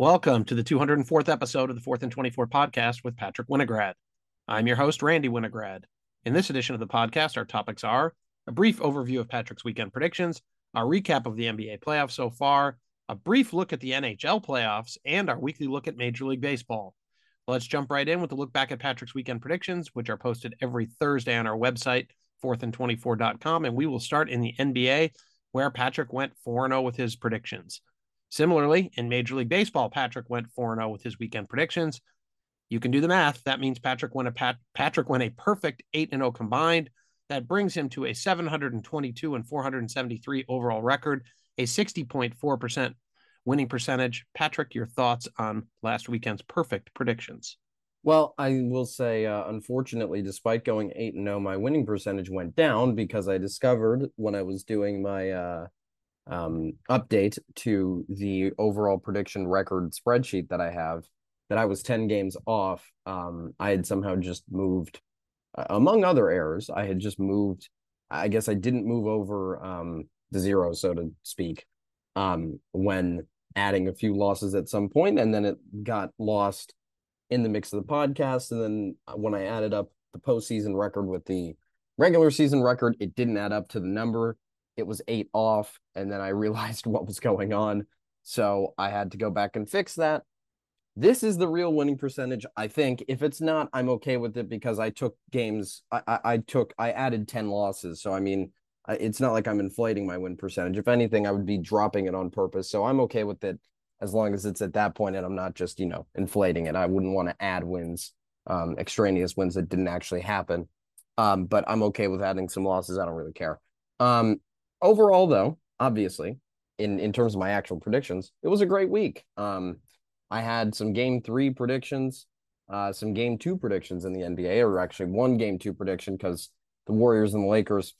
Welcome to the 204th episode of the 4th and 24 podcast with Patrick Winograd. I'm your host, Randy Winograd. In this edition of the podcast, our topics are a brief overview of Patrick's weekend predictions, a recap of the NBA playoffs so far, a brief look at the NHL playoffs, and our weekly look at Major League Baseball. Let's jump right in with a look back at Patrick's weekend predictions, which are posted every Thursday on our website, 4thand24.com. And we will start in the NBA, where Patrick went 4 0 with his predictions. Similarly, in Major League Baseball, Patrick went 4 0 with his weekend predictions. You can do the math. That means Patrick went a Pat, Patrick went a perfect 8 0 combined. That brings him to a 722 and 473 overall record, a 60.4% winning percentage. Patrick, your thoughts on last weekend's perfect predictions? Well, I will say, uh, unfortunately, despite going 8 0, my winning percentage went down because I discovered when I was doing my uh, um, update to the overall prediction record spreadsheet that I have that I was 10 games off. Um, I had somehow just moved, uh, among other errors, I had just moved. I guess I didn't move over um, the zero, so to speak, um, when adding a few losses at some point, and then it got lost in the mix of the podcast. And then uh, when I added up the postseason record with the regular season record, it didn't add up to the number it was eight off and then i realized what was going on. So i had to go back and fix that. This is the real winning percentage i think. If it's not i'm okay with it because i took games i i, I took i added 10 losses. So i mean it's not like i'm inflating my win percentage. If anything i would be dropping it on purpose. So i'm okay with it as long as it's at that point and i'm not just you know inflating it. I wouldn't want to add wins um extraneous wins that didn't actually happen. Um but i'm okay with adding some losses. I don't really care. Um overall, though, obviously, in in terms of my actual predictions, it was a great week. Um, I had some game three predictions, uh, some game two predictions in the NBA, or actually one game two prediction because the Warriors and the Lakers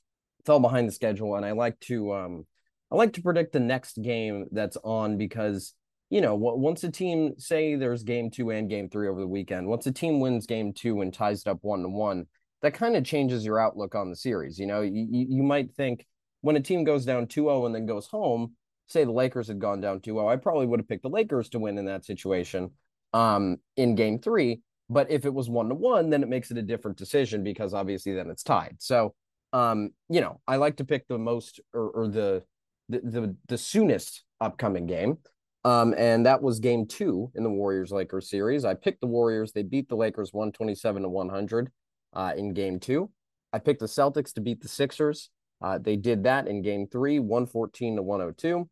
fell behind the schedule, and I like to um, I like to predict the next game that's on because you know once a team say there's game two and game three over the weekend, once a team wins game two and ties it up one to one, that kind of changes your outlook on the series. You know, you you might think when a team goes down 2-0 and then goes home, say the Lakers had gone down 2-0, I probably would have picked the Lakers to win in that situation um, in game three. But if it was one to one, then it makes it a different decision because obviously then it's tied. So um, you know, I like to pick the most or, or the, the the the soonest upcoming game. Um, and that was game two in the Warriors Lakers series. I picked the Warriors. They beat the Lakers 127 to 100 uh, in game two. I picked the Celtics to beat the Sixers uh, they did that in game three, 114 to 102.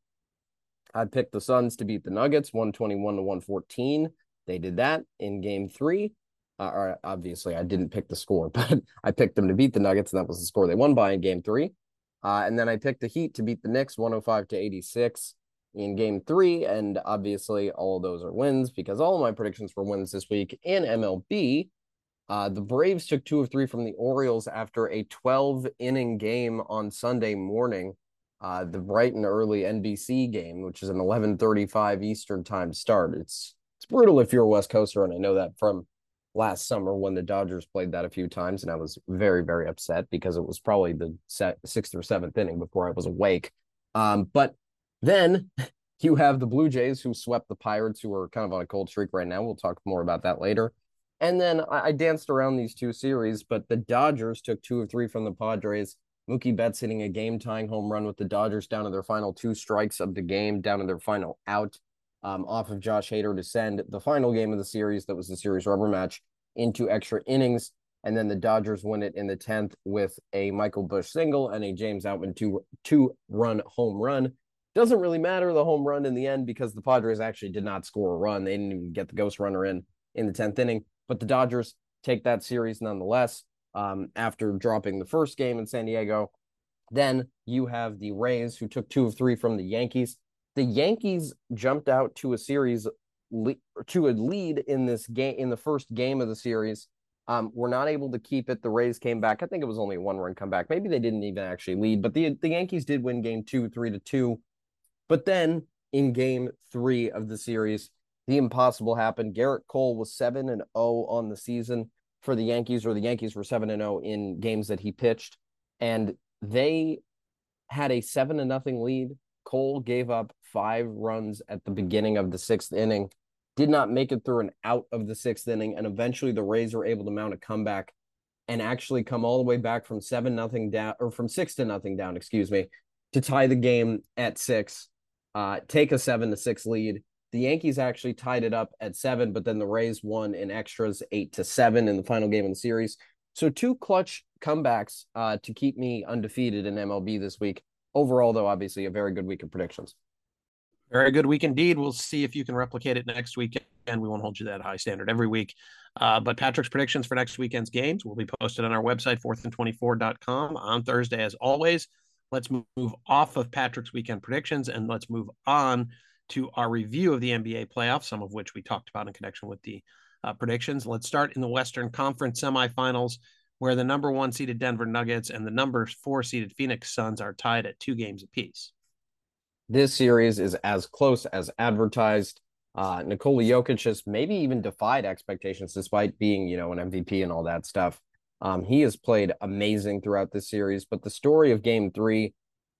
I picked the Suns to beat the Nuggets, 121 to 114. They did that in game three. Uh, obviously, I didn't pick the score, but I picked them to beat the Nuggets, and that was the score they won by in game three. Uh, and then I picked the Heat to beat the Knicks, 105 to 86 in game three. And obviously, all of those are wins because all of my predictions were wins this week in MLB. Uh, the Braves took two of three from the Orioles after a 12 inning game on Sunday morning. Uh, the bright and early NBC game, which is an 11:35 Eastern time start. It's it's brutal if you're a West Coaster, and I know that from last summer when the Dodgers played that a few times, and I was very very upset because it was probably the set, sixth or seventh inning before I was awake. Um, but then you have the Blue Jays who swept the Pirates, who are kind of on a cold streak right now. We'll talk more about that later. And then I, I danced around these two series, but the Dodgers took two of three from the Padres. Mookie Betts hitting a game tying home run with the Dodgers down to their final two strikes of the game, down to their final out um, off of Josh Hader to send the final game of the series, that was the series rubber match, into extra innings. And then the Dodgers win it in the 10th with a Michael Busch single and a James Outman two, two run home run. Doesn't really matter the home run in the end because the Padres actually did not score a run. They didn't even get the ghost runner in in the 10th inning. But the Dodgers take that series nonetheless um, after dropping the first game in San Diego. Then you have the Rays, who took two of three from the Yankees. The Yankees jumped out to a series to a lead in this game in the first game of the series. Um, were not able to keep it. The Rays came back. I think it was only a one run comeback. Maybe they didn't even actually lead, but the the Yankees did win game two, three to two. But then in game three of the series, the impossible happened. Gerrit Cole was 7 and 0 on the season for the Yankees, or the Yankees were 7 and 0 in games that he pitched. And they had a 7 to nothing lead. Cole gave up five runs at the beginning of the sixth inning, did not make it through and out of the sixth inning, and eventually the Rays were able to mount a comeback and actually come all the way back from seven nothing down or from six to nothing down, excuse me, to tie the game at six, uh, take a seven to six lead. The Yankees actually tied it up at seven, but then the Rays won in extras eight to seven in the final game of the series. So two clutch comebacks uh, to keep me undefeated in MLB this week. Overall, though, obviously a very good week of predictions. Very good week indeed. We'll see if you can replicate it next week, and we won't hold you that high standard every week. Uh, but Patrick's predictions for next weekend's games will be posted on our website, fourthand24.com on Thursday, as always. Let's move off of Patrick's weekend predictions and let's move on to our review of the NBA playoffs, some of which we talked about in connection with the uh, predictions. Let's start in the Western Conference semifinals, where the number one seeded Denver Nuggets and the number four seeded Phoenix Suns are tied at two games apiece. This series is as close as advertised. Uh, Nikola Jokic has maybe even defied expectations despite being, you know, an MVP and all that stuff. Um, he has played amazing throughout this series, but the story of game three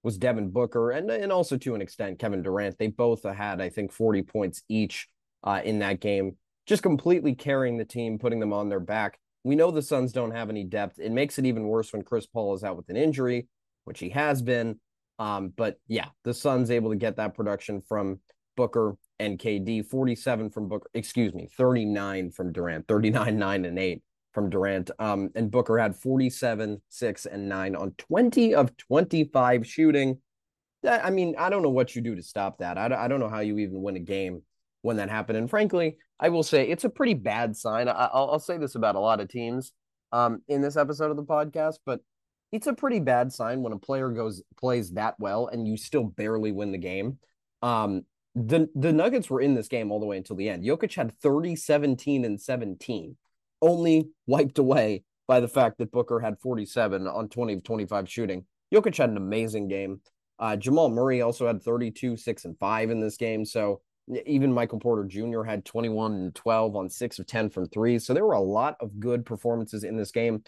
was Devin Booker and, and also to an extent Kevin Durant. They both had, I think, 40 points each uh, in that game, just completely carrying the team, putting them on their back. We know the Suns don't have any depth. It makes it even worse when Chris Paul is out with an injury, which he has been. Um, but yeah, the Suns able to get that production from Booker and KD, 47 from Booker, excuse me, 39 from Durant, 39, 9, and 8 from Durant. Um, and Booker had 47, 6, and 9 on 20 of 25 shooting. That, I mean, I don't know what you do to stop that. I, I don't know how you even win a game when that happened. And frankly, I will say it's a pretty bad sign. I, will I'll say this about a lot of teams um, in this episode of the podcast, but it's a pretty bad sign when a player goes plays that well and you still barely win the game. Um, the the Nuggets were in this game all the way until the end. Jokic had 30, 17, and 17, only wiped away by the fact that Booker had 47 on 20 of 25 shooting. Jokic had an amazing game. Uh, Jamal Murray also had 32, 6, and 5 in this game. So even Michael Porter Jr. had 21 and 12 on 6 of 10 from three. So there were a lot of good performances in this game.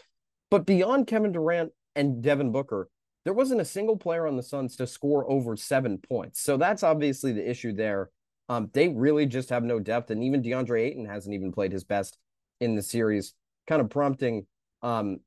But beyond Kevin Durant and Devin Booker, there wasn't a single player on the Suns to score over seven points. So that's obviously the issue there. Um, they really just have no depth, and even DeAndre Ayton hasn't even played his best in the series, kind of prompting um,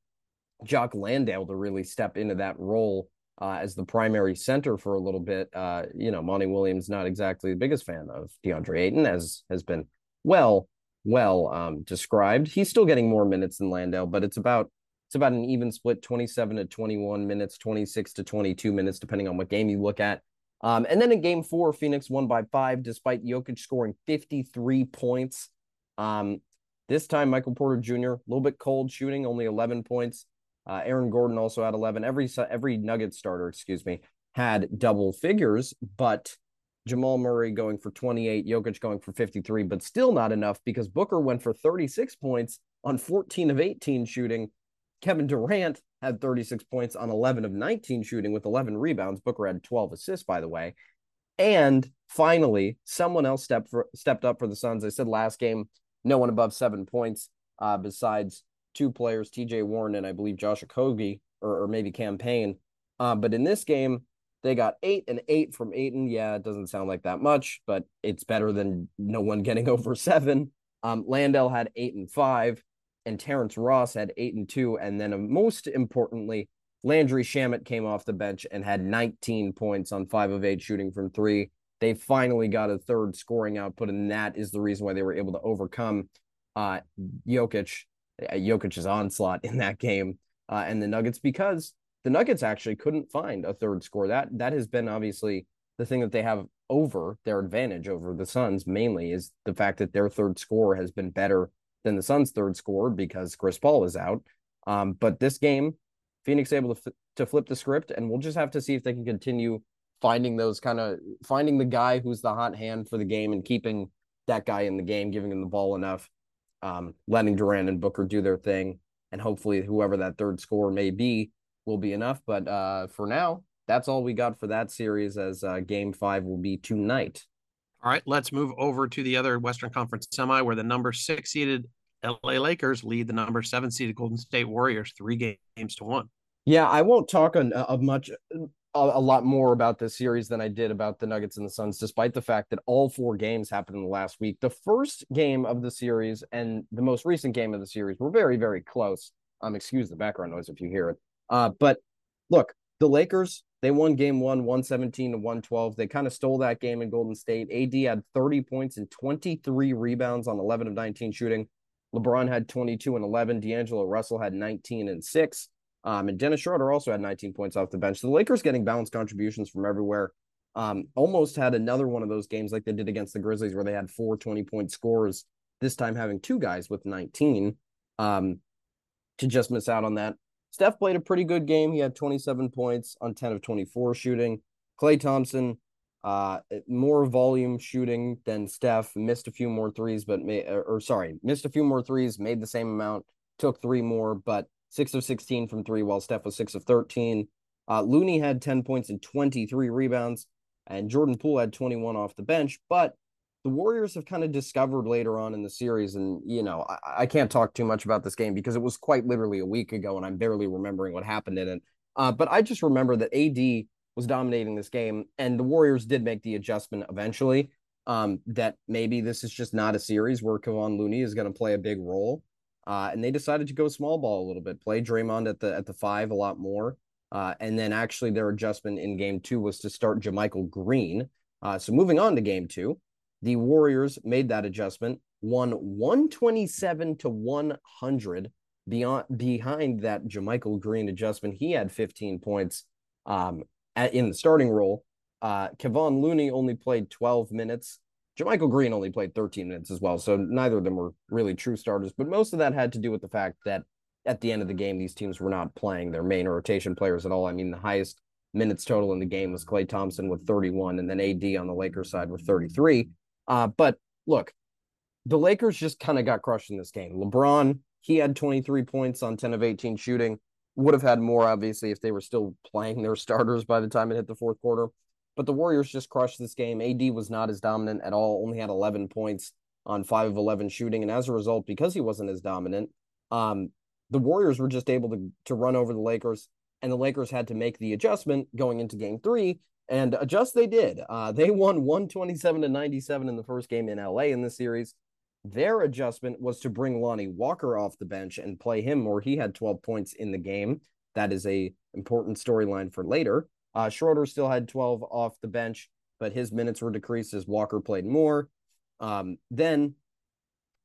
Jock Landale to really step into that role uh, as the primary center for a little bit. Uh, you know, Monty Williams not exactly the biggest fan of DeAndre Ayton, as has been well, well um, described. He's still getting more minutes than Landale, but it's about it's about an even split 27 to 21 minutes, 26 to 22 minutes, depending on what game you look at. Um, and then in game four, Phoenix won by five, despite Jokic scoring 53 points. Um, this time, Michael Porter Jr., a little bit cold shooting, only 11 points. Uh, Aaron Gordon also had 11. Every every Nugget starter, excuse me, had double figures, but Jamal Murray going for 28, Jokic going for 53, but still not enough because Booker went for 36 points on 14 of 18 shooting Kevin Durant had 36 points on 11 of 19 shooting with 11 rebounds. Booker had 12 assists, by the way. And finally, someone else stepped for, stepped up for the Suns. I said last game, no one above seven points uh, besides two players, TJ Warren and I believe Josh Okogie or, or maybe Cam Payne. Uh, but in this game, they got eight and eight from Ayton. Yeah, it doesn't sound like that much, but it's better than no one getting over seven. Um, Landale had eight and five and Terrence Ross had eight and two. And then, uh, most importantly, Landry Shamet came off the bench and had 19 points on five of eight shooting from three. They finally got a third scoring output, and that is the reason why they were able to overcome uh, Jokic, uh, Jokic's onslaught in that game, uh, and the Nuggets because the Nuggets actually couldn't find a third score. That that has been obviously the thing that they have over their advantage over the Suns mainly is the fact that their third score has been better than the Suns' third score because Chris Paul is out. Um, but this game, Phoenix able to f- to flip the script, and we'll just have to see if they can continue finding those kind of finding the guy who's the hot hand for the game and keeping that guy in the game, giving him the ball enough, um, letting Durant and Booker do their thing, and hopefully whoever that third score may be will be enough. But uh, for now, that's all we got for that series. As uh, Game Five will be tonight. All right, let's move over to the other Western Conference semi where the number six seeded LA Lakers lead the number seven seeded Golden State Warriors three games to one. Yeah, I won't talk on uh, much a, a, lot more about this series than I did about the Nuggets and the Suns, despite the fact that all four games happened in the last week. The first game of the series and the most recent game of the series were very, very close. Um, excuse the background noise if you hear it. Uh, but look, the Lakers, they won game one, 117 to 112. They kind of stole that game in Golden State. AD had 30 points and 23 rebounds on 11 of 19 shooting. LeBron had 22 and 11. D'Angelo Russell had 19 and 6. Um, and Dennis Schroeder also had 19 points off the bench. The Lakers getting balanced contributions from everywhere. Um, almost had another one of those games like they did against the Grizzlies where they had four 20 point scores, this time having two guys with 19 um, to just miss out on that. Steph played a pretty good game. He had 27 points on 10 of 24 shooting. Klay Thompson, uh, more volume shooting than Steph, missed a few more threes, but may, or, or sorry, missed a few more threes, made the same amount, took three more, but six of 16 from three, while Steph was six of 13. Uh, Looney had 10 points and 23 rebounds, and Jordan Poole had 21 off the bench. But the Warriors have kind of discovered later on in the series, and you know, I, I, can't talk too much about this game because it was quite literally a week ago, and I'm barely remembering what happened in it. Uh, but I just remember that AD was dominating this game, and the Warriors did make the adjustment eventually. Um, that maybe this is just not a series where Kevon Looney is going to play a big role. Uh, and they decided to go small ball a little bit, play Draymond at the at the five a lot more. Uh, and then actually their adjustment in game two was to start JaMychal Green. Uh, so moving on to game two, the Warriors made that adjustment, won 127 to 100 beyond behind that JaMychal Green adjustment. He had 15 points um, at, in the starting role. Uh, Kevon Looney only played 12 minutes. JaMychal Green only played 13 minutes as well, so neither of them were really true starters. But most of that had to do with the fact that at the end of the game, these teams were not playing their main rotation players at all. I mean, the highest minutes total in the game was Klay Thompson with 31, and then AD on the Lakers side with 33. Uh, but look, the Lakers just kind of got crushed in this game. LeBron, he had 23 points on 10 of 18 shooting. Would have had more, obviously, if they were still playing their starters by the time it hit the fourth quarter. But the Warriors just crushed this game. AD was not as dominant at all, only had 11 points on 5 of 11 shooting. And as a result, because he wasn't as dominant, um, the Warriors were just able to, to run over the Lakers. And the Lakers had to make the adjustment going into game three. And adjust they did. Uh, they won 127 to 97 in the first game in LA in the series. Their adjustment was to bring Lonnie Walker off the bench and play him more. He had 12 points in the game. That is a important storyline for later. Uh, Schroeder still had 12 off the bench, but his minutes were decreased as Walker played more. Um, then,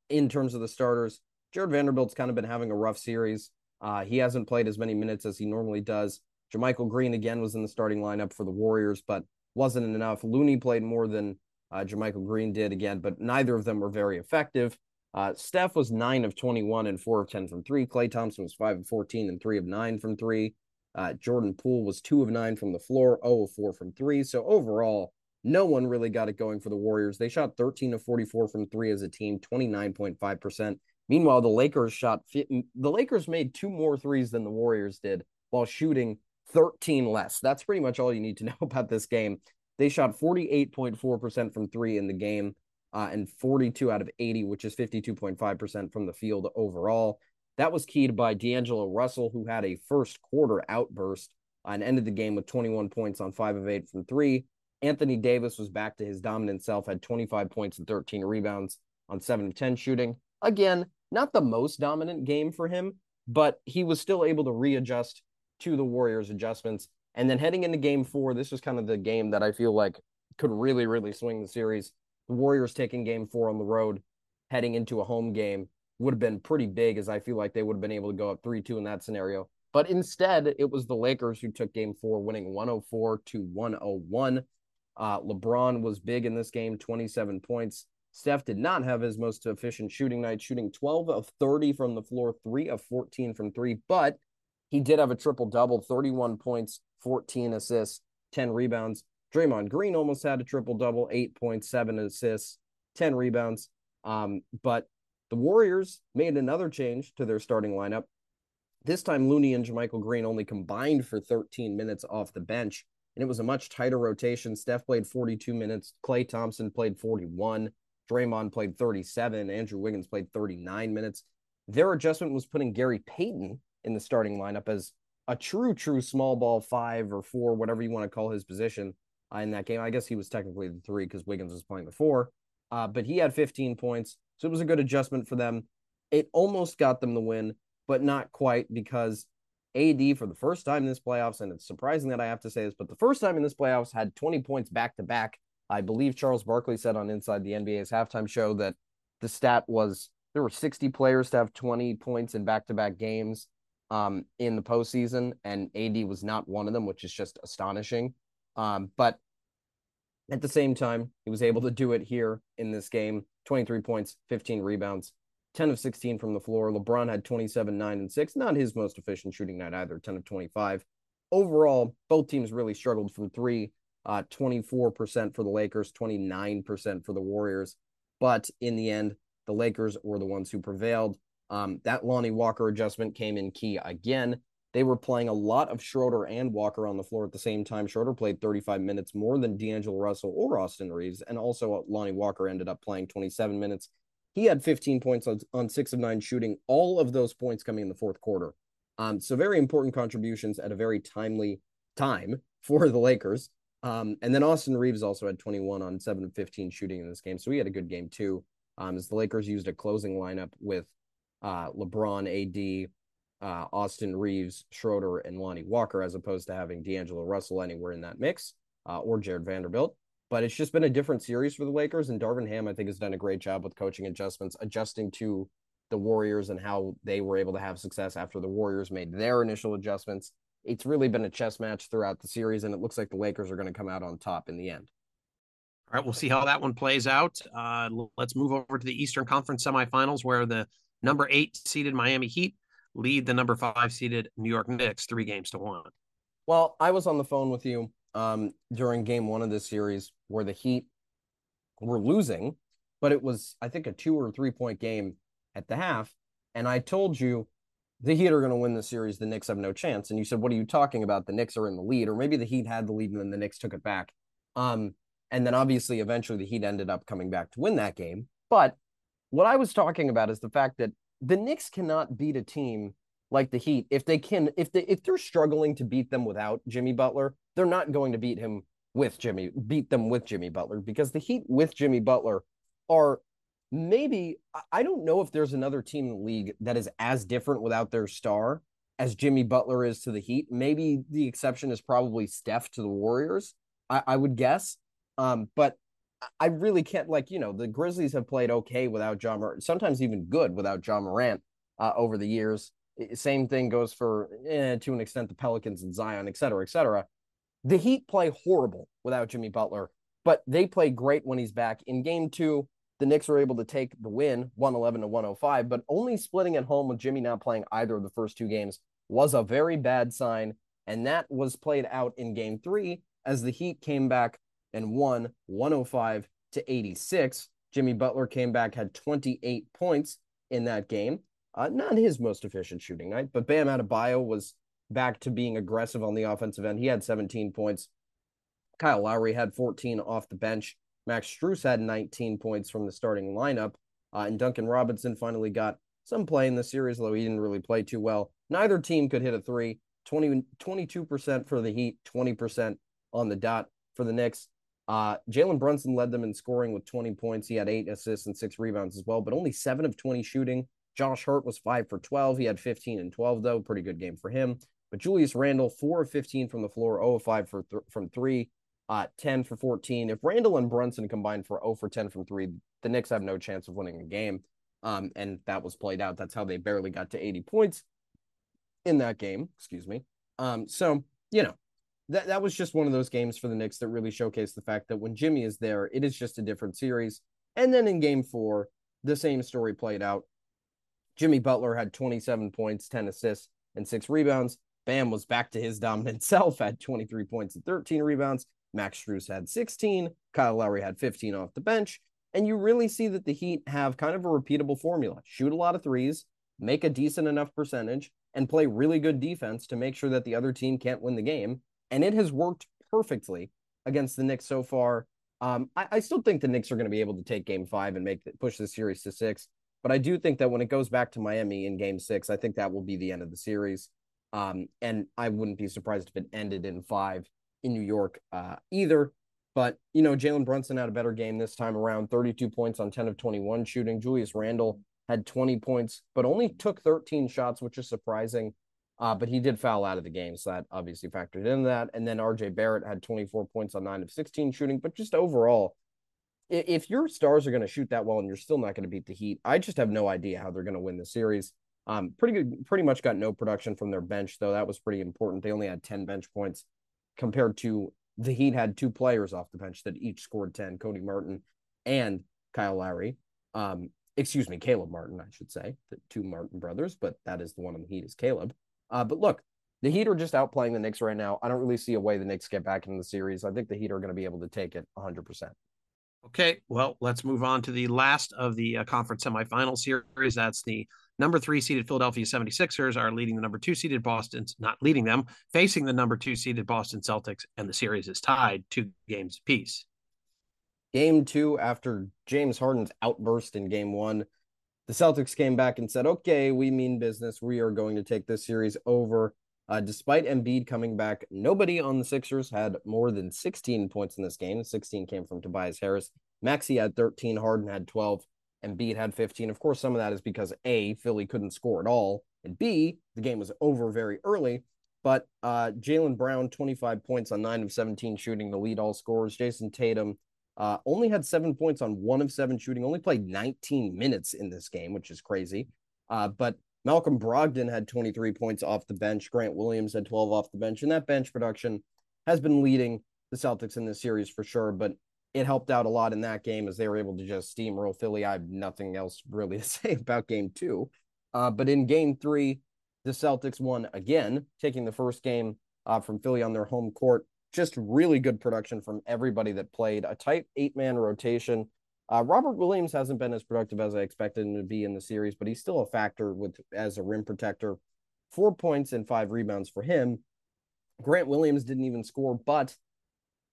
in terms of the starters, Jarred Vanderbilt's kind of been having a rough series. Uh, he hasn't played as many minutes as he normally does. JaMychal Green again was in the starting lineup for the Warriors, but wasn't enough. Looney played more than uh, JaMychal Green did again, but neither of them were very effective. Uh, Steph was nine of 21 and four of 10 from three. Klay Thompson was five of 14 and three of nine from three. Uh, Jordan Poole was two of nine from the floor, 0 of four from three. So overall, no one really got it going for the Warriors. They shot 13 of 44 from three as a team, 29.5%. Meanwhile, the Lakers shot, the Lakers made two more threes than the Warriors did while shooting 13 less. That's pretty much all you need to know about this game. They shot 48.4% from three in the game uh, and 42 out of 80, which is 52.5% from the field overall. That was keyed by D'Angelo Russell, who had a first quarter outburst and ended the game with 21 points on five of eight from three. Anthony Davis was back to his dominant self, had 25 points and 13 rebounds on seven of 10 shooting. Again, not the most dominant game for him, but he was still able to readjust to the Warriors' adjustments. And then heading into game four, this was kind of the game that I feel like could really, really swing the series. The Warriors taking game four on the road, heading into a home game would have been pretty big, as I feel like they would have been able to go up 3 2 in that scenario. But instead, it was the Lakers who took game four, winning 104 to 101. Uh, LeBron was big in this game, 27 points. Steph did not have his most efficient shooting night, shooting 12 of 30 from the floor, 3 of 14 from 3, but he did have a triple double, 31 points, 14 assists, 10 rebounds. Draymond Green almost had a triple double, 8.7 assists, 10 rebounds. Um, but the Warriors made another change to their starting lineup. This time, Looney and JaMychal Green only combined for 13 minutes off the bench, and it was a much tighter rotation. Steph played 42 minutes, Klay Thompson played 41, Draymond played 37, Andrew Wiggins played 39 minutes. Their adjustment was putting Gary Payton in the starting lineup as a true, true small ball five or four, whatever you want to call his position uh, in that game. I guess he was technically the three because Wiggins was playing the four, uh, but he had 15 points. So it was a good adjustment for them. It almost got them the win, but not quite because AD for the first time in this playoffs, and it's surprising that I have to say this, but the first time in this playoffs had 20 points back to back. I believe Charles Barkley said on Inside the NBA's halftime show that the stat was there were 60 players to have 20 points in back to back games um, in the postseason, and AD was not one of them, which is just astonishing. Um, but at the same time, he was able to do it here in this game 23 points, 15 rebounds, 10 of 16 from the floor. LeBron had 27, 9, and 6. Not his most efficient shooting night either, 10 of 25. Overall, both teams really struggled from three, uh, 24% for the Lakers, 29% for the Warriors. But in the end, the Lakers were the ones who prevailed. Um, that Lonnie Walker adjustment came in key again. They were playing a lot of Schroeder and Walker on the floor at the same time. Schroeder played 35 minutes more than D'Angelo Russell or Austin Reaves, and also Lonnie Walker ended up playing 27 minutes. He had 15 points on, on six of nine shooting, all of those points coming in the fourth quarter. Um, so very important contributions at a very timely time for the Lakers. Um, and then Austin Reaves also had 21 on 7 of 15 shooting in this game. So he had a good game too. Um, as the Lakers used a closing lineup with uh, LeBron, AD, uh, Austin Reaves, Schroeder, and Lonnie Walker, as opposed to having D'Angelo Russell anywhere in that mix uh, or Jarred Vanderbilt. But it's just been a different series for the Lakers. And Darvin Ham, I think, has done a great job with coaching adjustments, adjusting to the Warriors and how they were able to have success after the Warriors made their initial adjustments. It's really been a chess match throughout the series, and it looks like the Lakers are going to come out on top in the end. All right, we'll see how that one plays out. Uh, let's move over to the Eastern Conference semifinals, where the number eight seeded Miami Heat lead the number five seeded New York Knicks three games to one. Well, I was on the phone with you um, during game one of this series where the Heat were losing, but it was, I think, a two or three point game at the half. And I told you the Heat are going to win the series. The Knicks have no chance. And you said, What are you talking about? The Knicks are in the lead, or maybe the Heat had the lead and then the Knicks took it back. Um, and then obviously, eventually, the Heat ended up coming back to win that game. But what I was talking about is the fact that the Knicks cannot beat a team like the Heat if they can if they if they're struggling to beat them without Jimmy Butler, they're not going to beat him with Jimmy beat them with Jimmy Butler because the Heat with Jimmy Butler are maybe I don't know if there's another team in the league that is as different without their star as Jimmy Butler is to the Heat. Maybe the exception is probably Steph to the Warriors. I, I would guess. Um, but I really can't like you know the Grizzlies have played okay without Ja Morant, sometimes even good without Ja Morant uh, over the years. Same thing goes for eh, to an extent the Pelicans and Zion, et cetera, et cetera. The Heat play horrible without Jimmy Butler, but they play great when he's back. In Game Two, the Knicks were able to take the win, one eleven to one hundred five, but only splitting at home with Jimmy not playing either of the first two games was a very bad sign, and that was played out in Game Three as the Heat came back and won 105 to 86. Jimmy Butler came back, had 28 points in that game. Uh, not his most efficient shooting night, but Bam Adebayo was back to being aggressive on the offensive end. He had 17 points. Kyle Lowry had 14 off the bench. Max Strus had 19 points from the starting lineup. Uh, and Duncan Robinson finally got some play in the series, though he didn't really play too well. Neither team could hit a three. 20, 22% for the Heat, 20% on the dot for the Knicks. Uh, Jalen Brunson led them in scoring with 20 points. He had eight assists and six rebounds as well, but only seven of 20 shooting. Josh Hart was five for 12. He had 15 and 12, though. Pretty good game for him. But Julius Randle, four of 15 from the floor, 0 of 5 for th- from three, uh, 10 for 14. If Randle and Brunson combined for 0 for 10 from three, the Knicks have no chance of winning the game. Um, and that was played out. That's how they barely got to 80 points in that game. Excuse me. Um, so, you know, that that was just one of those games for the Knicks that really showcased the fact that when Jimmy is there, it is just a different series. And then in game four, the same story played out. Jimmy Butler had 27 points, 10 assists, and six rebounds. Bam was back to his dominant self, had 23 points and 13 rebounds. Max Strus had 16. Kyle Lowry had 15 off the bench. And you really see that the Heat have kind of a repeatable formula shoot a lot of threes, make a decent enough percentage, and play really good defense to make sure that the other team can't win the game and it has worked perfectly against the Knicks so far. Um, I, I, still think the Knicks are going to be able to take Game Five and make the, push the series to six. But I do think that when it goes back to Miami in Game Six, I think that will be the end of the series. Um, and I wouldn't be surprised if it ended in five in New York uh, either. But, you know, Jalen Brunson had a better game this time around 32 points on 10 of 21 shooting. Julius Randle had 20 points, but only took 13 shots, which is surprising. Uh, but he did foul out of the game, so that obviously factored in that. And then RJ Barrett had 24 points on 9 of 16 shooting. But just overall, if your stars are going to shoot that well and you're still not going to beat the Heat, I just have no idea how they're going to win the series. Um, pretty good, pretty much got no production from their bench, though. That was pretty important. They only had 10 bench points compared to the Heat had two players off the bench that each scored 10, Cody Martin and Kyle Lowry. Um, excuse me, Caleb Martin, I should say, the two Martin brothers, but that is the one on the Heat is Caleb. Uh, but look, the Heat are just outplaying the Knicks right now. I don't really see a way the Knicks get back into the series. I think the Heat are going to be able to take it 100%. Okay, well, let's move on to the last of the uh, conference semifinal series. That's the number three seeded Philadelphia 76ers are leading the number two seeded Boston, not leading them, facing the number two seeded Boston Celtics, and the series is tied two games apiece. Game two, after James Harden's outburst in game one, the Celtics came back and said, okay, we mean business. We are going to take this series over. Uh, despite Embiid coming back, nobody on the Sixers had more than 16 points in this game. 16 came from Tobias Harris. Maxey had 13. Harden had 12. Embiid had 15. Of course, some of that is because A, Philly couldn't score at all. And B, the game was over very early. But uh, Jaylen Brown, 25 points on 9 of 17 shooting, the lead all scorers. Jayson Tatum, uh, only had seven points on one of seven shooting, only played 19 minutes in this game, which is crazy. Uh, but Malcolm Brogdon had 23 points off the bench. Grant Williams had 12 off the bench. And that bench production has been leading the Celtics in this series for sure. But it helped out a lot in that game as they were able to just steamroll Philly. I have nothing else really to say about game two. Uh, but in game three, the Celtics won again, taking the first game uh, from Philly on their home court just really good production from everybody that played. A tight eight man rotation. Uh, Robert Williams hasn't been as productive as I expected him to be in the series, but he's still a factor with as a rim protector. Four points and five rebounds for him. Grant Williams didn't even score, but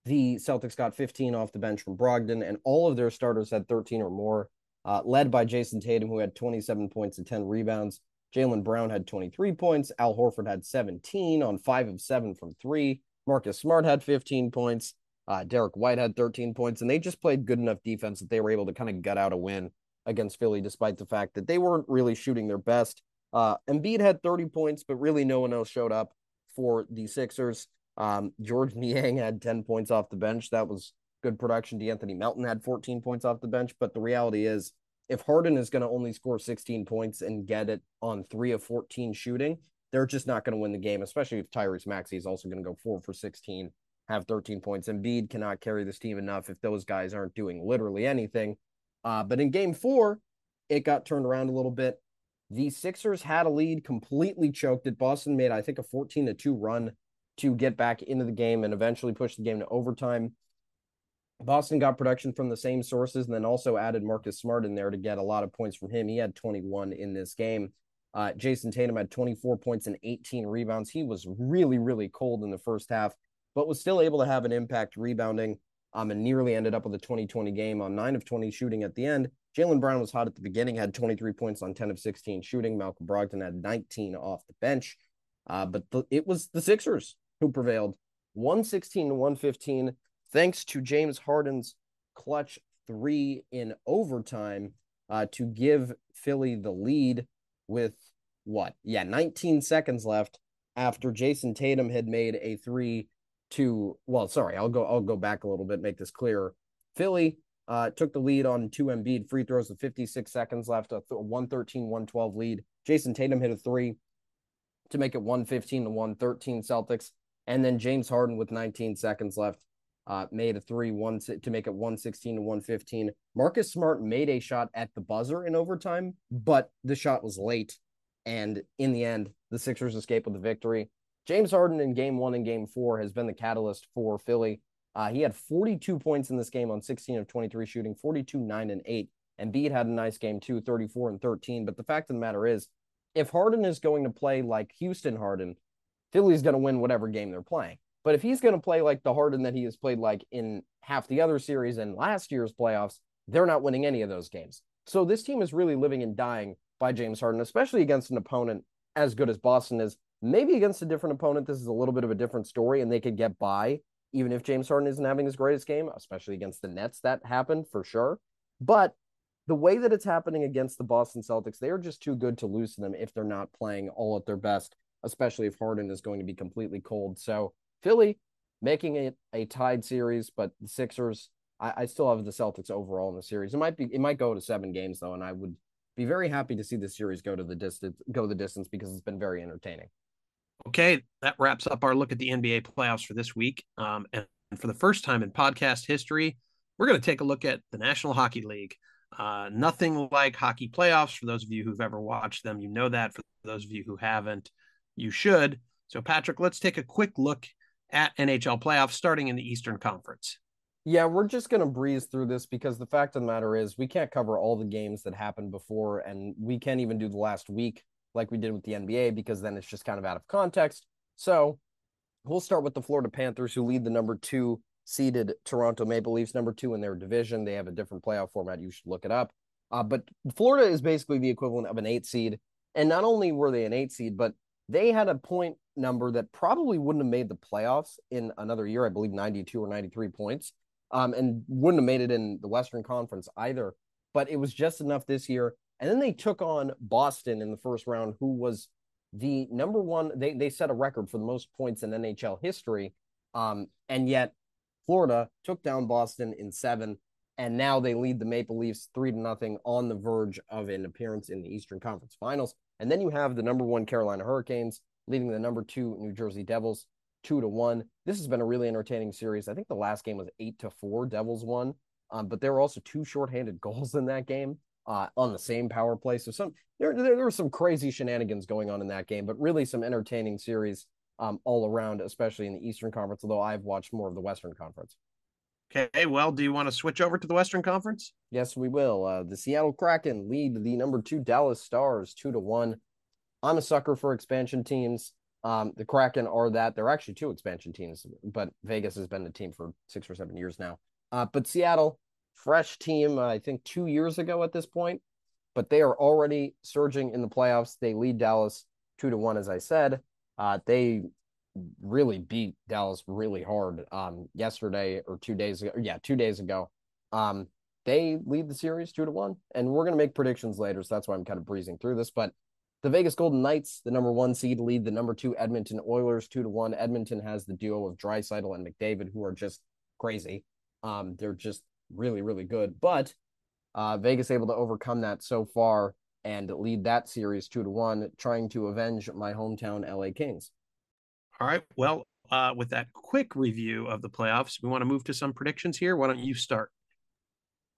the Celtics got 15 off the bench from Brogdon, and all of their starters had 13 or more, uh, led by Jayson Tatum, who had 27 points and 10 rebounds. Jaylen Brown had 23 points. Al Horford had 17 on five of seven from three. Marcus Smart had 15 points. Uh, Derrick White had 13 points, and they just played good enough defense that they were able to kind of gut out a win against Philly, despite the fact that they weren't really shooting their best. Uh, Embiid had 30 points, but really no one else showed up for the Sixers. Um, George Niang had 10 points off the bench. That was good production. De'Anthony Melton had 14 points off the bench, but the reality is, if Harden is going to only score 16 points and get it on three of 14 shooting, they're just not going to win the game, especially if Tyrese Maxey is also going to go four for 16, have 13 points. Embiid cannot carry this team enough if those guys aren't doing literally anything. Uh, but in game four, it got turned around a little bit. The Sixers had a lead, completely choked it. Boston made, I think, a 14 to 2 run to get back into the game and eventually push the game to overtime. Boston got production from the same sources and then also added Marcus Smart in there to get a lot of points from him. He had 21 in this game. Uh, Jayson Tatum had 24 points and 18 rebounds. He was really, really cold in the first half, but was still able to have an impact rebounding um, and nearly ended up with a 2020 game on 9 of 20 shooting at the end. Jaylen Brown was hot at the beginning, had 23 points on 10 of 16 shooting. Malcolm Brogdon had 19 off the bench. Uh, but the, it was the Sixers who prevailed 116 to 115, thanks to James Harden's clutch three in overtime uh, to give Philly the lead with what? Yeah, 19 seconds left after Jayson Tatum had made a three to well, sorry, I'll go I'll go back a little bit, make this clearer. Philly uh, took the lead on two Embiid free throws with 56 seconds left, a 113 112 lead. Jayson Tatum hit a three to make it 115 to 113 Celtics. And then James Harden with 19 seconds left uh, made a three one to make it 116 to 115. Marcus Smart made a shot at the buzzer in overtime, but the shot was late. And in the end, the Sixers escape with the victory. James Harden in game one and game four has been the catalyst for Philly. Uh, he had 42 points in this game on 16 of 23 shooting, 42, 9, and 8. And Embiid had a nice game too, 34 and 13. But the fact of the matter is, if Harden is going to play like Houston Harden, Philly's going to win whatever game they're playing. But if he's going to play like the Harden that he has played like in half the other series and last year's playoffs, they're not winning any of those games. So this team is really living and dying by James Harden, especially against an opponent as good as Boston is. Maybe against a different opponent, this is a little bit of a different story, and they could get by even if James Harden isn't having his greatest game, especially against the Nets. That happened for sure. But the way that it's happening against the Boston Celtics, they are just too good to lose to them if they're not playing all at their best, especially if Harden is going to be completely cold. So Philly making it a tied series, but the Sixers, I, I still have the Celtics overall in the series. It might be it might go to seven games though, and I would be very happy to see the series go to the distance go the distance because it's been very entertaining. Okay, that wraps up our look at the NBA playoffs for this week. Um, and for the first time in podcast history, we're going to take a look at the National Hockey League. Uh, nothing like hockey playoffs. For those of you who've ever watched them, you know that. For those of you who haven't, you should. So, Patrick, let's take a quick look at NHL playoffs starting in the Eastern Conference. Yeah, we're just going to breeze through this because the fact of the matter is we can't cover all the games that happened before, and we can't even do the last week like we did with the NBA because then it's just kind of out of context. So, we'll start with the Florida Panthers, who lead the number two seeded Toronto Maple Leafs, number two in their division. They have a different playoff format. You should look it up. Uh, but Florida is basically the equivalent of an eight seed. And not only were they an eight seed, but they had a point number that probably wouldn't have made the playoffs in another year. I believe 92 or 93 points, um, and wouldn't have made it in the Western Conference either. But it was just enough this year. And then they took on Boston in the first round, who was the number one. They they set a record for the most points in NHL history. Um, and yet Florida took down Boston in seven, and now they lead the Maple Leafs three to nothing on the verge of an appearance in the Eastern Conference Finals. And then you have the number one Carolina Hurricanes leading the number two New Jersey Devils two to one. This has been a really entertaining series. I think the last game was eight to four. Devils won, um, but there were also two shorthanded goals in that game uh, on the same power play. So some there, there there were some crazy shenanigans going on in that game, but really some entertaining series um, all around, especially in the Eastern Conference, although I've watched more of the Western Conference. Okay, well, do you want to switch over to the Western Conference? Yes, we will. Uh, the Seattle Kraken lead the number two Dallas Stars two to one. I'm a sucker for expansion teams. Um, the Kraken are that. They're actually two expansion teams, but Vegas has been the team for six or seven years now. Uh, but Seattle, fresh team, uh, I think two years ago at this point, but they are already surging in the playoffs. They lead Dallas two to one, as I said. Uh, they really beat Dallas really hard um, yesterday or two days ago. Yeah, two days ago. Um, they lead the series two to one, and we're gonna make predictions later, so that's why I'm kind of breezing through this. But the Vegas Golden Knights, the number one seed, lead the number two Edmonton Oilers two to one. Edmonton has the duo of Draisaitl and McDavid, who are just crazy. Um, they're just really, really good. But uh, Vegas able to overcome that so far and lead that series two to one, trying to avenge my hometown LA Kings. All right. Well, uh, with that quick review of the playoffs, we want to move to some predictions here. Why don't you start?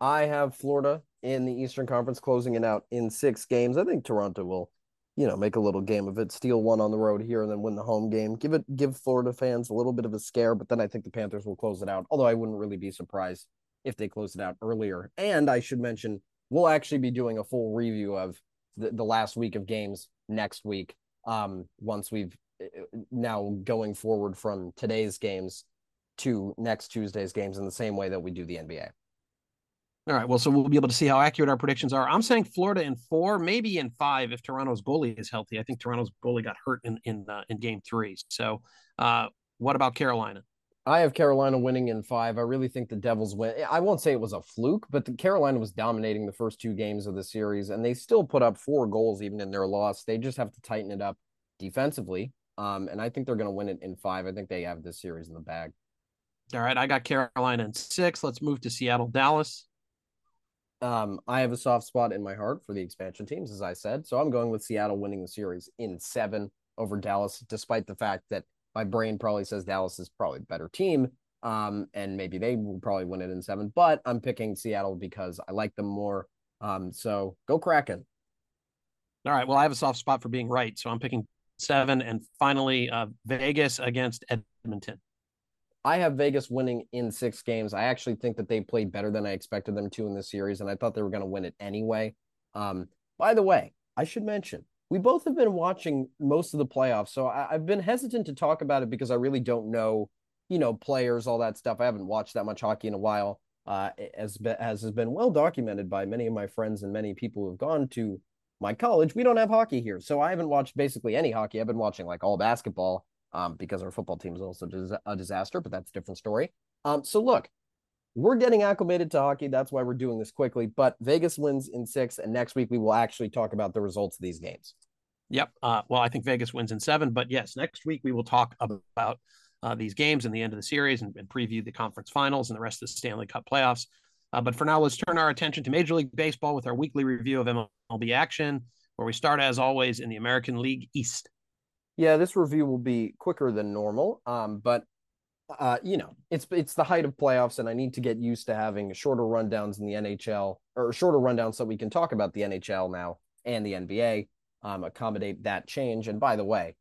I have Florida in the Eastern Conference closing it out in six games. I think Toronto will, you know, make a little game of it, steal one on the road here, and then win the home game. Give it, give Florida fans a little bit of a scare, but then I think the Panthers will close it out. Although I wouldn't really be surprised if they close it out earlier. And I should mention we'll actually be doing a full review of the, the last week of games next week. Um, once we've uh, now going forward from today's games to next Tuesday's games in the same way that we do the NBA. All right. Well, so we'll be able to see how accurate our predictions are. I'm saying Florida in four, maybe in five if Toronto's goalie is healthy. I think Toronto's goalie got hurt in in uh, in Game Three. So, uh, what about Carolina? I have Carolina winning in five. I really think the Devils win. I won't say it was a fluke, but the Carolina was dominating the first two games of the series, and they still put up four goals even in their loss. They just have to tighten it up defensively. Um, and I think they're going to win it in five. I think they have this series in the bag. All right, I got Carolina in six. Let's move to Seattle, Dallas. Um, I have a soft spot in my heart for the expansion teams, as I said. So I'm going with Seattle winning the series in seven over Dallas, despite the fact that my brain probably says Dallas is probably a better team. Um, and maybe they will probably win it in seven, but I'm picking Seattle because I like them more. Um, so go Kraken. All right. Well, I have a soft spot for being right. So I'm picking seven. And finally, uh, Vegas against Edmonton. I have Vegas winning in six games. I actually think that they played better than I expected them to in this series, and I thought they were going to win it anyway. Um, by the way, I should mention we both have been watching most of the playoffs, so I, have been hesitant to talk about it because I really don't know, you know, players, all that stuff. I haven't watched that much hockey in a while, uh, as as has been well documented by many of my friends and many people who have gone to my college, we don't have hockey here. So I haven't watched basically any hockey. I've been watching like all basketball um, because our football team is also a disaster, but that's a different story. Um, so look, we're getting acclimated to hockey. That's why we're doing this quickly. But Vegas wins in six, and next week we will actually talk about the results of these games. Yep. Uh, well, I think Vegas wins in seven, but yes, next week we will talk about uh, these games and the end of the series and, and, preview the conference finals and the rest of the Stanley Cup playoffs. Uh, but for now, let's turn our attention to Major League Baseball with our weekly review of MLB action, where we start as always in the American League East. Yeah, this review will be quicker than normal, um, but uh, you know, it's it's the height of playoffs, and I need to get used to having shorter rundowns in the NHL or shorter rundowns so we can talk about the NHL now and the NBA, um, accommodate that change. And by the way,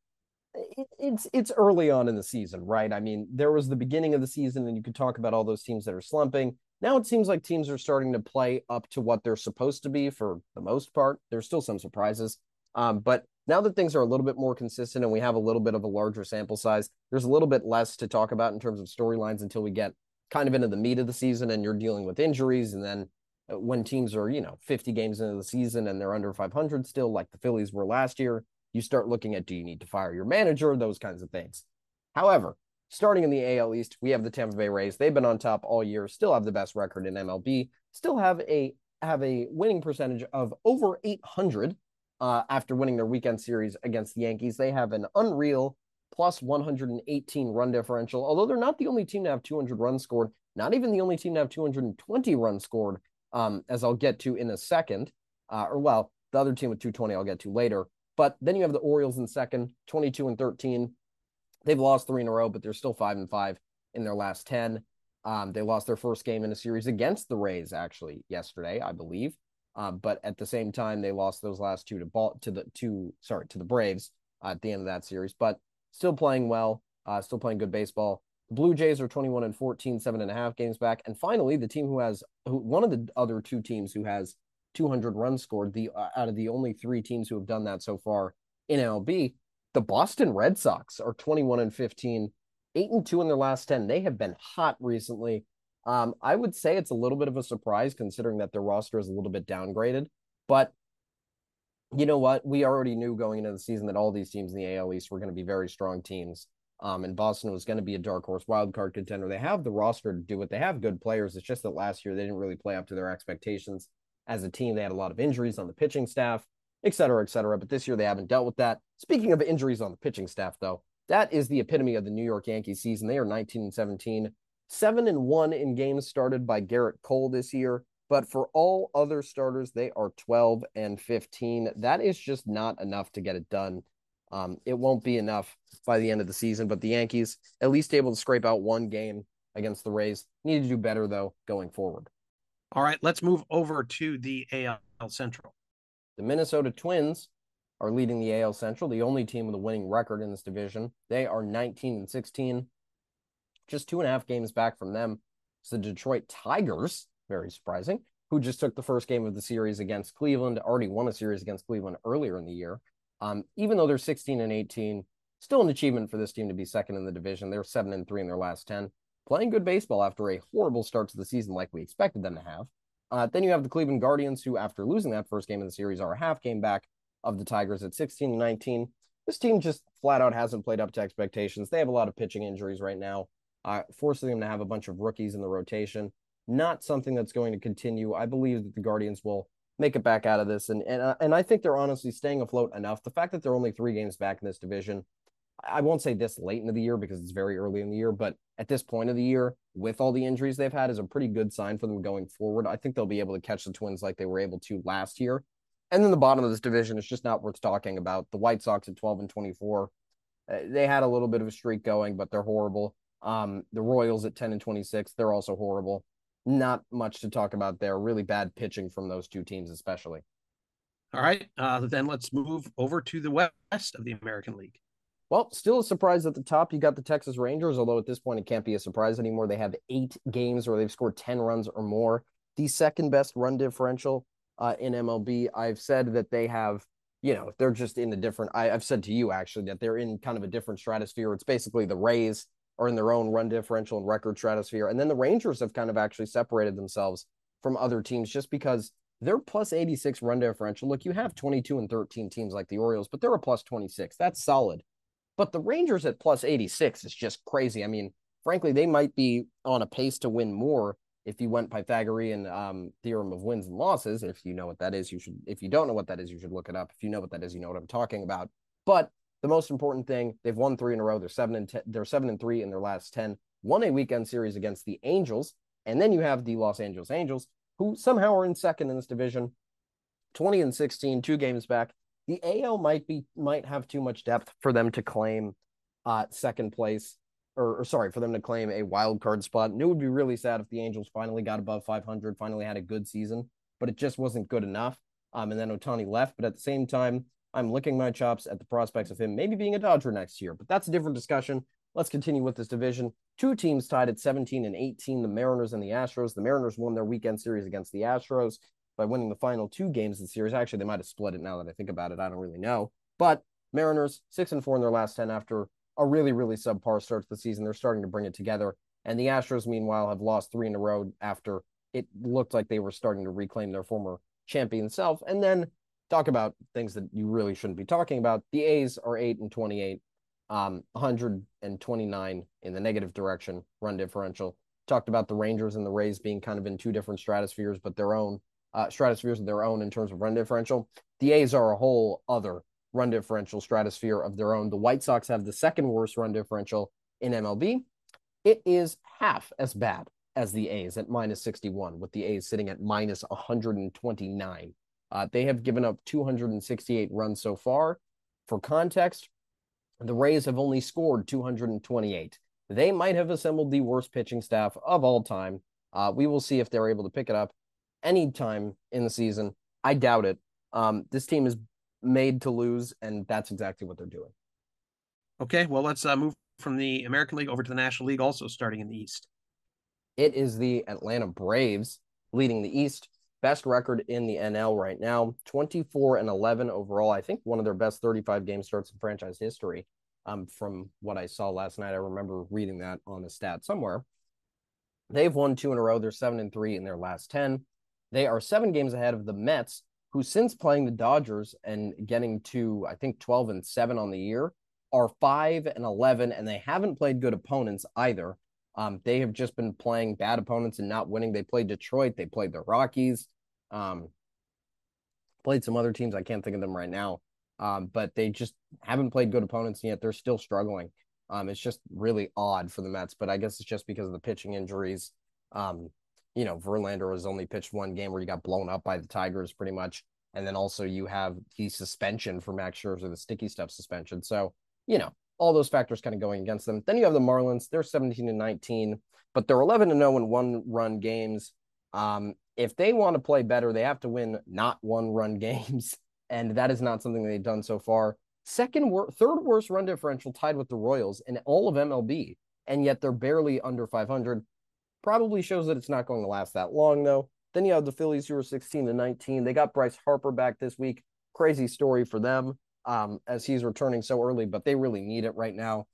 it, it's it's early on in the season, right? I mean, there was the beginning of the season, and you could talk about all those teams that are slumping. Now it seems like teams are starting to play up to what they're supposed to be for the most part. There's still some surprises, um, but now that things are a little bit more consistent and we have a little bit of a larger sample size, there's a little bit less to talk about in terms of storylines until we get kind of into the meat of the season and you're dealing with injuries. And then uh, when teams are, you know, 50 games into the season and they're under 500 still, like the Phillies were last year, you start looking at do you need to fire your manager, those kinds of things. However, starting in the AL East, we have the Tampa Bay Rays. They've been on top all year, still have the best record in MLB, still have a have a winning percentage of over 800 uh, after winning their weekend series against the Yankees. They have an unreal plus 118 run differential, although they're not the only team to have 200 runs scored, not even the only team to have 220 runs scored, um, as I'll get to in a second. Uh, or, well, the other team with 220 I'll get to later. But then you have the Orioles in second, 22 and 13. They've lost three in a row, but they're still five and five in their last 10. Um, they lost their first game in a series against the Rays, actually, yesterday, I believe. Um, but at the same time, they lost those last two to ball to the two sorry to the Braves uh, at the end of that series. But still playing well, uh, still playing good baseball. The Blue Jays are 21 and 14, seven and a half games back. And finally, the team who has who, one of the other two teams who has 200 runs scored, the uh, out of the only three teams who have done that so far in MLB, the Boston Red Sox are 21 and 15, eight and two in their last 10. They have been hot recently. Um, I would say it's a little bit of a surprise considering that their roster is a little bit downgraded. But you know what? We already knew going into the season that all these teams in the AL East were going to be very strong teams. Um, and Boston was going to be a dark horse wild card contender. They have the roster to do it. They have good players. It's just that last year they didn't really play up to their expectations as a team. They had a lot of injuries on the pitching staff, et cetera, et cetera. But this year they haven't dealt with that. Speaking of injuries on the pitching staff, though, that is the epitome of the New York Yankees season. They are 19 and 17 seven and one in games started by Gerrit Cole this year. But for all other starters, they are 12 and 15. That is just not enough to get it done. Um, it won't be enough by the end of the season, but the Yankees at least able to scrape out one game against the Rays. Need to do better though going forward. All right, let's move over to the AL Central. The Minnesota Twins are leading the AL Central, the only team with a winning record in this division. They are 19 and 16 just two and a half games back from them. It's the Detroit Tigers, very surprising, who just took the first game of the series against Cleveland, already won a series against Cleveland earlier in the year. Um, even though they're 16 and 18, still an achievement for this team to be second in the division. They're seven and three in their last 10, playing good baseball after a horrible start to the season, like we expected them to have. Uh, then you have the Cleveland Guardians, who, after losing that first game of the series, are a half game back of the Tigers at 16 and 19. This team just flat out hasn't played up to expectations. They have a lot of pitching injuries right now uh, forcing them to have a bunch of rookies in the rotation. Not something that's going to continue. I believe that the Guardians will make it back out of this, and and uh, and I think they're honestly staying afloat enough. The fact that they're only three games back in this division, I won't say this late into the year because it's very early in the year, but at this point of the year, with all the injuries they've had, is a pretty good sign for them going forward. I think they'll be able to catch the Twins like they were able to last year. And then the bottom of this division is just not worth talking about. The White Sox at 12 and 24. Uh, they had a little bit of a streak going, but they're horrible. Um, the Royals at 10 and 26, they're also horrible. Not much to talk about there. Really bad pitching from those two teams, especially. All right. Uh, then let's move over to the West of the American League. Well, still a surprise at the top. You got the Texas Rangers, although at this point it can't be a surprise anymore. They have eight games where they've scored 10 runs or more. The second best run differential uh, in MLB. I've said that they have, you know, they're just in a different. I, I've said to you actually that they're in kind of a different stratosphere. It's basically the Rays are in their own run differential and record stratosphere. And then the Rangers have kind of actually separated themselves from other teams just because They're plus 86 run differential. Look, you have 22 and 13 teams like the Orioles, but they're a plus 26. That's solid. But the Rangers at plus 86 is just crazy. I mean, frankly, they might be on a pace to win more if you went Pythagorean um, theorem of wins and losses. If you know what that is, you should. If you don't know what that is, you should look it up. If you know what that is, you know what I'm talking about. But the most important thing, they've won three in a row. They're seven and ten, they're seven and three in their last ten. Won a weekend series against the Angels, and then you have the Los Angeles Angels, who somehow are in second in this division, twenty and sixteen, two games back. The AL might be might have too much depth for them to claim uh, second place, or, or sorry, for them to claim a wild card spot. And it would be really sad if the Angels finally got above 500, finally had a good season, but it just wasn't good enough. Um, and then Ohtani left, but at the same time, I'm licking my chops at the prospects of him maybe being a Dodger next year, but that's a different discussion. Let's continue with this division. Two teams tied at 17 and 18, the Mariners and the Astros. The Mariners won their weekend series against the Astros by winning the final two games of the series. Actually, they might have split it now that I think about it. I don't really know. But Mariners, six and four in their last 10 after a really, really subpar start to the season. They're starting to bring it together. And the Astros, meanwhile, have lost three in a row after it looked like they were starting to reclaim their former champion self. And then talk about things that you really shouldn't be talking about. The A's are 8 and 28, um, 129 in the negative direction run differential. Talked about the Rangers and the Rays being kind of in two different stratospheres, but their own uh, stratospheres of their own in terms of run differential. The A's are a whole other run differential stratosphere of their own. The White Sox have the second worst run differential in MLB. It is half as bad as the A's at minus 61, with the A's sitting at minus 129. Uh, they have given up 268 runs so far. For context, the Rays have only scored 228. They might have assembled the worst pitching staff of all time. Uh, we will see if they're able to pick it up anytime in the season. I doubt it. Um, this team is made to lose, and that's exactly what they're doing. Okay, well, let's uh, move from the American League over to the National League, also starting in the East. It is the Atlanta Braves leading the East best record in the NL right now, 24 and 11 overall. I think one of their best 35 game starts in franchise history. Um, from what I saw last night, I remember reading that on a stat somewhere. They've won two in a row. They're seven and three in their last 10. They are seven games ahead of the Mets, who since playing the Dodgers and getting to, I think, 12 and seven on the year, are five and 11, and they haven't played good opponents either. Um, they have just been playing bad opponents and not winning. They played Detroit, they played the Rockies, um, played some other teams. I can't think of them right now, um, but they just haven't played good opponents yet. They're still struggling. Um, it's just really odd for the Mets, but I guess it's just because of the pitching injuries. Um, you know, Verlander has only pitched one game where he got blown up by the Tigers pretty much. And then also you have the suspension for Max Scherzer, the sticky stuff suspension. So, you know, all those factors kind of going against them. Then you have the Marlins. They're 17 and 19, but they're 11 and 0 in one run games. Um, if they want to play better, they have to win not one run games. And that is not something they've done so far. Second, wor- third worst run differential tied with the Royals in all of MLB. And yet they're barely under 500. Probably shows that it's not going to last that long, though. Then you have the Phillies, who are 16 to 19. They got Bryce Harper back this week. Crazy story for them um, as he's returning so early, but they really need it right now.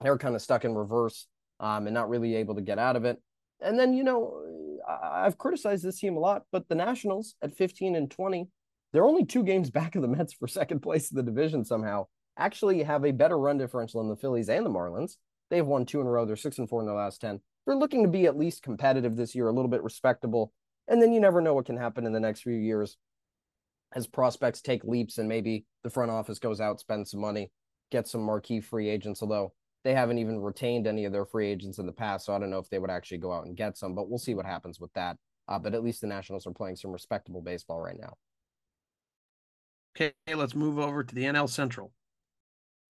They're kind of stuck in reverse um, and not really able to get out of it. And then, you know, I've criticized this team a lot, but the Nationals at 15 and 20, they're only two games back of the Mets for second place in the division somehow. Actually, have a better run differential than the Phillies and the Marlins. They've won two in a row. They're six and four in their last 10. They're looking to be at least competitive this year, a little bit respectable. And then you never know what can happen in the next few years as prospects take leaps and maybe the front office goes out, spends some money, gets some marquee free agents, although they haven't even retained any of their free agents in the past. So I don't know if they would actually go out and get some, but we'll see what happens with that. Uh, but at least the Nationals are playing some respectable baseball right now. Okay, let's move over to the NL Central.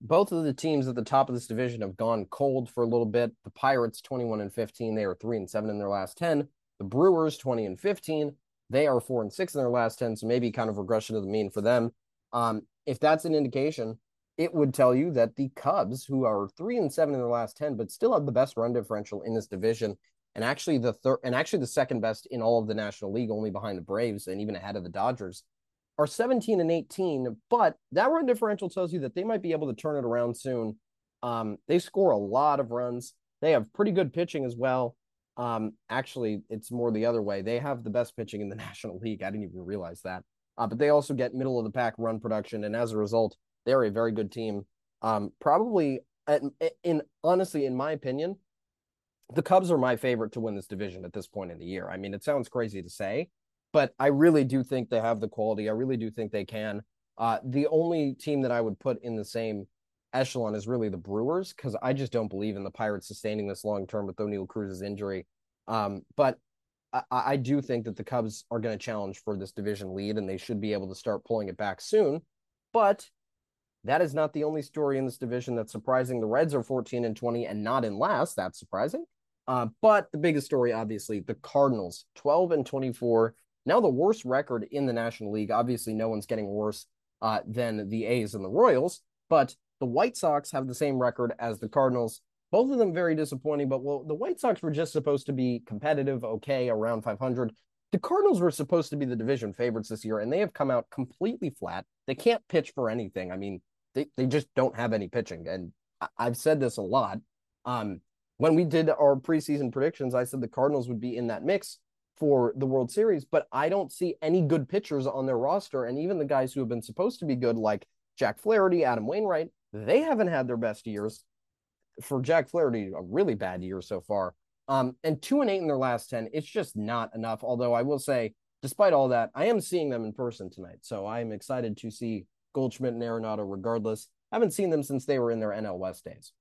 Both of the teams at the top of this division have gone cold for a little bit. The Pirates, 21 and 15, they are 3 and 7 in their last 10. The Brewers, 20 and 15, they are four and six in their last 10, so maybe kind of regression of the mean for them. Um, if that's an indication, it would tell you that the Cubs, who are three and seven in their last 10, but still have the best run differential in this division, and actually the third and actually the second best in all of the National League, only behind the Braves and even ahead of the Dodgers, are 17 and 18. But that run differential tells you that they might be able to turn it around soon. Um, they score a lot of runs. They have pretty good pitching as well. Um, actually, it's more the other way. They have the best pitching in the National League. I didn't even realize that. Uh, but they also get middle of the pack run production, and as a result, they're a very good team. Um, probably, in, in honestly, in my opinion, the Cubs are my favorite to win this division at this point in the year. I mean, it sounds crazy to say, but I really do think they have the quality. I really do think they can. Uh, the only team that I would put in the same echelon is really the Brewers because I just don't believe in the Pirates sustaining this long term with Oneil Cruz's injury. Um, but I, I, do think that the Cubs are going to challenge for this division lead and they should be able to start pulling it back soon. But that is not the only story in this division that's surprising. The Reds are 14 and 20 and not in last. That's surprising. Uh, but the biggest story, obviously, the Cardinals 12 and 24. Now the worst record in the National League. Obviously, no one's getting worse uh, than the A's and the Royals, but the White Sox have the same record as the Cardinals. Both of them very disappointing, but well, the White Sox were just supposed to be competitive, okay, around 500. The Cardinals were supposed to be the division favorites this year, and they have come out completely flat. They can't pitch for anything. I mean, they, they just don't have any pitching. And I, I've said this a lot. Um, when we did our preseason predictions, I said the Cardinals would be in that mix for the World Series, but I don't see any good pitchers on their roster. And even the guys who have been supposed to be good, like Jack Flaherty, Adam Wainwright, they haven't had their best years. For Jack Flaherty, a really bad year so far. Um, and two and eight in their last 10, it's just not enough. Although I will say, despite all that, I am seeing them in person tonight. So I am excited to see Goldschmidt and Arenado regardless. I haven't seen them since they were in their NL West days.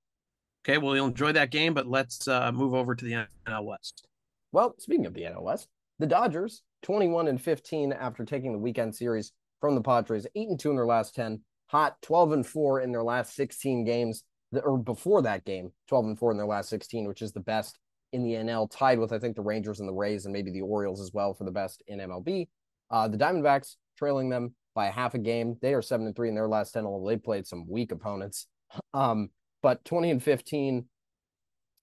Okay, well, you'll enjoy that game, but let's uh, move over to the NL West. Well, speaking of the NL West, the Dodgers, 21 and 15 after taking the weekend series from the Padres, 8 and 2 in their last 10, hot 12 and 4 in their last 16 games, or before that game, 12 and 4 in their last 16, which is the best in the NL, tied with, I think, the Rangers and the Rays and maybe the Orioles as well for the best in MLB. Uh, the Diamondbacks trailing them by a half a game. They are 7 and 3 in their last 10, although they played some weak opponents. Um, but 20 and 15.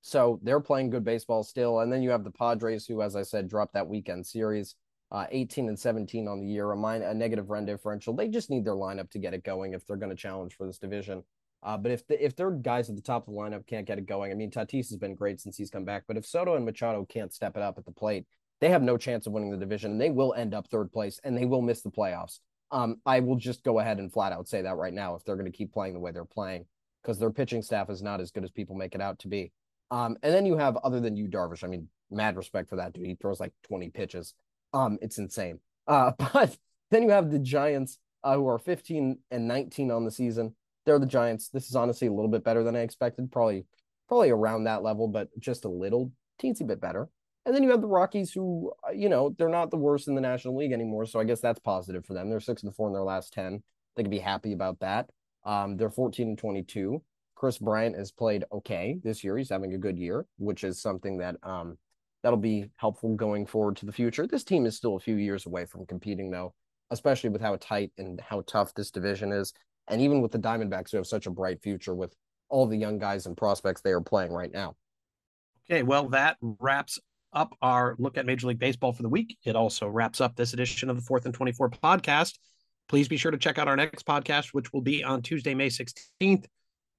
So they're playing good baseball still. And then you have the Padres, who, as I said, dropped that weekend series, uh, 18 and 17 on the year, a, a negative run differential. They just need their lineup to get it going if they're going to challenge for this division. Uh, but if the, if their guys at the top of the lineup can't get it going, I mean, Tatis has been great since he's come back. But if Soto and Machado can't step it up at the plate, they have no chance of winning the division, and they will end up third place, and they will miss the playoffs. Um, I will just go ahead and flat out say that right now if they're going to keep playing the way they're playing because their pitching staff is not as good as people make it out to be. Um, and then you have other than Yu, Darvish. I mean, mad respect for that dude. He throws like 20 pitches. Um, it's insane. Uh, but then you have the Giants, uh, who are 15 and 19 on the season. They're the Giants. This is honestly a little bit better than I expected. Probably, probably around that level, but just a little teensy bit better. And then you have the Rockies, who uh, you know they're not the worst in the National League anymore. So I guess that's positive for them. They're six and four in their last ten. They could be happy about that. Um, they're 14 and 22. Kris Bryant has played okay this year. He's having a good year, which is something that um, that'll be helpful going forward to the future. This team is still a few years away from competing, though, especially with how tight and how tough this division is, and even with the Diamondbacks who have such a bright future with all the young guys and prospects they are playing right now. Okay, well, that wraps up our look at Major League Baseball for the week. It also wraps up this edition of the Fourth and 24 podcast. Please be sure to check out our next podcast, which will be on Tuesday, May 16th,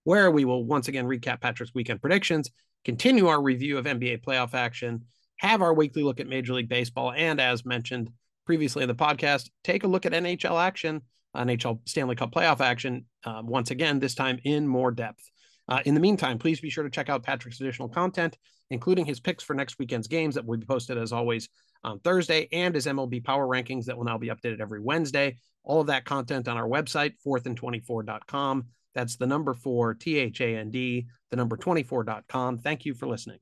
where we will once again recap Patrick's weekend predictions, continue our review of NBA playoff action, have our weekly look at Major League Baseball, and as mentioned previously in the podcast, take a look at NHL action, NHL Stanley Cup playoff action, um, once again, this time in more depth. Uh, in the meantime, please be sure to check out Patrick's additional content, including his picks for next weekend's games that will be posted as always on Thursday and his MLB power rankings that will now be updated every Wednesday. All of that content on our website, fourthand24.com. That's the number four, T H A N D, the number 24.com. Thank you for listening.